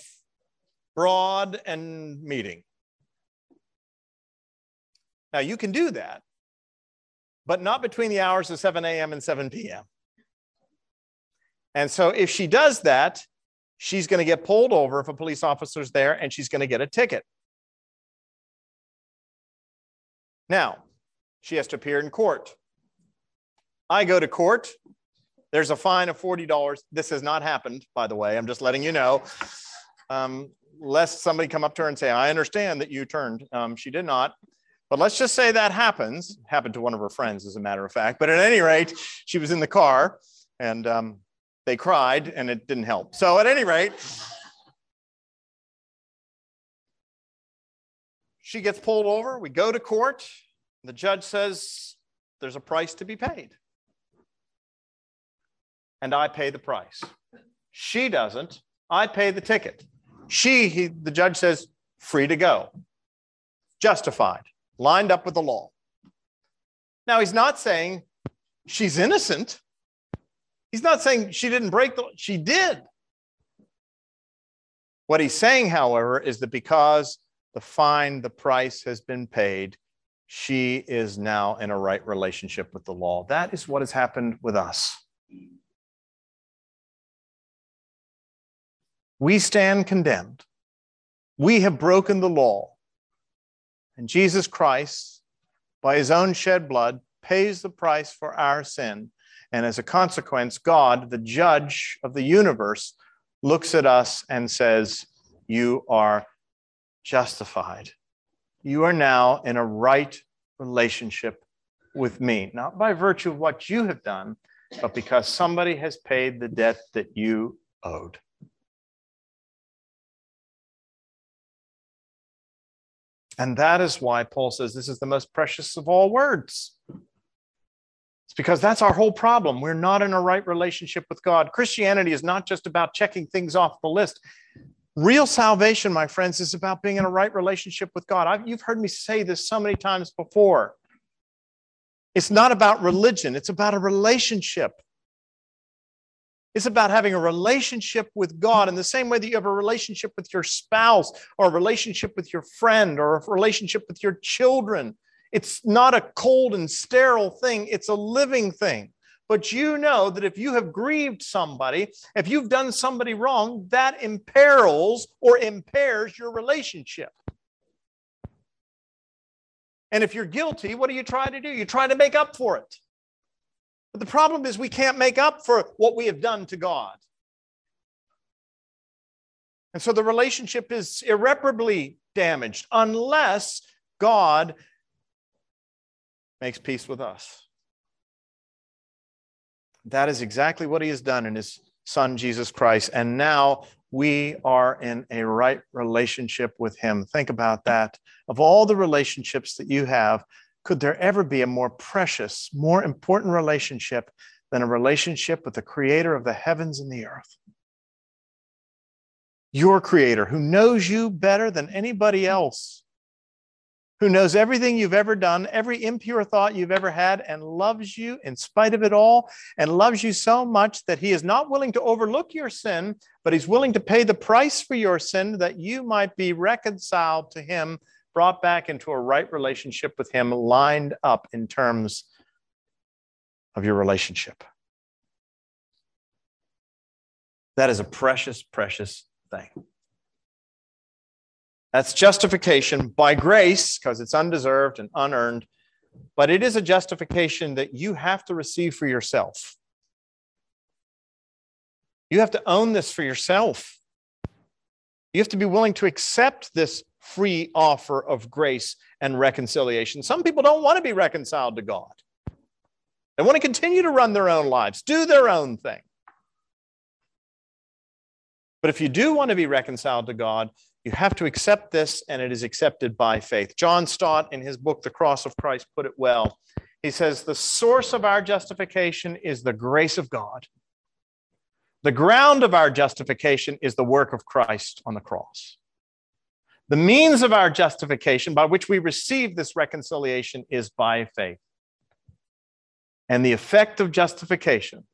Broad and Meeting. Now, you can do that but not between the hours of 7 a.m. and 7 p.m. And so if she does that, she's going to get pulled over if a police officer's there and she's going to get a ticket. Now, she has to appear in court. I go to court. There's a fine of $40. This has not happened, by the way. I'm just letting you know. Um, lest somebody come up to her and say, I understand that you turned. Um, she did not. But let's just say that happens. Happened to one of her friends, as a matter of fact. But at any rate, she was in the car and um, they cried and it didn't help. So at any rate, she gets pulled over. We go to court. The judge says there's a price to be paid. And I pay the price. She doesn't. I pay the ticket. She, he, the judge says, free to go. Justified lined up with the law. Now, he's not saying she's innocent. He's not saying she didn't break the law. She did. What he's saying, however, is that because the fine, the price has been paid, she is now in a right relationship with the law. That is what has happened with us. We stand condemned. We have broken the law. And Jesus Christ, by his own shed blood, pays the price for our sin. And as a consequence, God, the judge of the universe, looks at us and says, You are justified. You are now in a right relationship with me, not by virtue of what you have done, but because somebody has paid the debt that you owed. And that is why Paul says this is the most precious of all words. It's because that's our whole problem. We're not in a right relationship with God. Christianity is not just about checking things off the list. Real salvation, my friends, is about being in a right relationship with God. I've, you've heard me say this so many times before. It's not about religion, it's about a relationship. It's about having a relationship with God in the same way that you have a relationship with your spouse or a relationship with your friend or a relationship with your children. It's not a cold and sterile thing, it's a living thing. But you know that if you have grieved somebody, if you've done somebody wrong, that imperils or impairs your relationship. And if you're guilty, what do you try to do? You try to make up for it. But the problem is we can't make up for what we have done to God. And so the relationship is irreparably damaged unless God makes peace with us. That is exactly what he has done in his son, Jesus Christ. And now we are in a right relationship with him. Think about that. Of all the relationships that you have, could there ever be a more precious, more important relationship than a relationship with the creator of the heavens and the earth? Your creator who knows you better than anybody else, who knows everything you've ever done, every impure thought you've ever had, and loves you in spite of it all, and loves you so much that he is not willing to overlook your sin, but he's willing to pay the price for your sin that you might be reconciled to him brought back into a right relationship with Him, lined up in terms of your relationship. That is a precious, precious thing. That's justification by grace, because it's undeserved and unearned, but it is a justification that you have to receive for yourself. You have to own this for yourself. You have to be willing to accept this free offer of grace and reconciliation. Some people don't want to be reconciled to God. They want to continue to run their own lives, do their own thing. But if you do want to be reconciled to God, you have to accept this, and it is accepted by faith. John Stott, in his book, The Cross of Christ, put it well. He says, The source of our justification is the grace of God. The ground of our justification is the work of Christ on the cross. The means of our justification by which we receive this reconciliation is by faith. And the effect of justification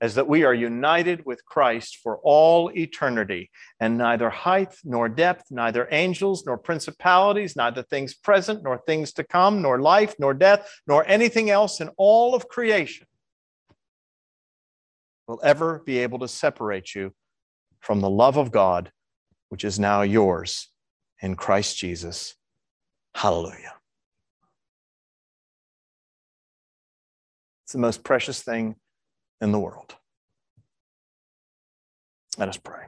is that we are united with Christ for all eternity, and neither height nor depth, neither angels nor principalities, neither things present nor things to come, nor life nor death, nor anything else in all of creation will ever be able to separate you from the love of God which is now yours in Christ Jesus. Hallelujah. It's the most precious thing in the world. Let us pray.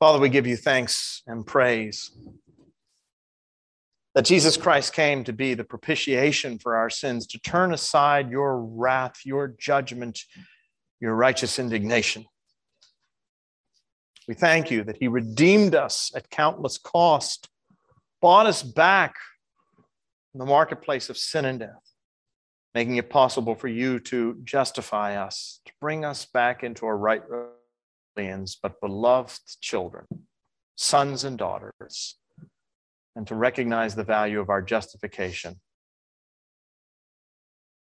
Father, we give you thanks and praise that Jesus Christ came to be the propitiation for our sins, to turn aside your wrath, your judgment, your righteous indignation. We thank you that He redeemed us at countless cost, bought us back from the marketplace of sin and death, making it possible for you to justify us, to bring us back into our right aliens, but beloved children, sons and daughters, and to recognize the value of our justification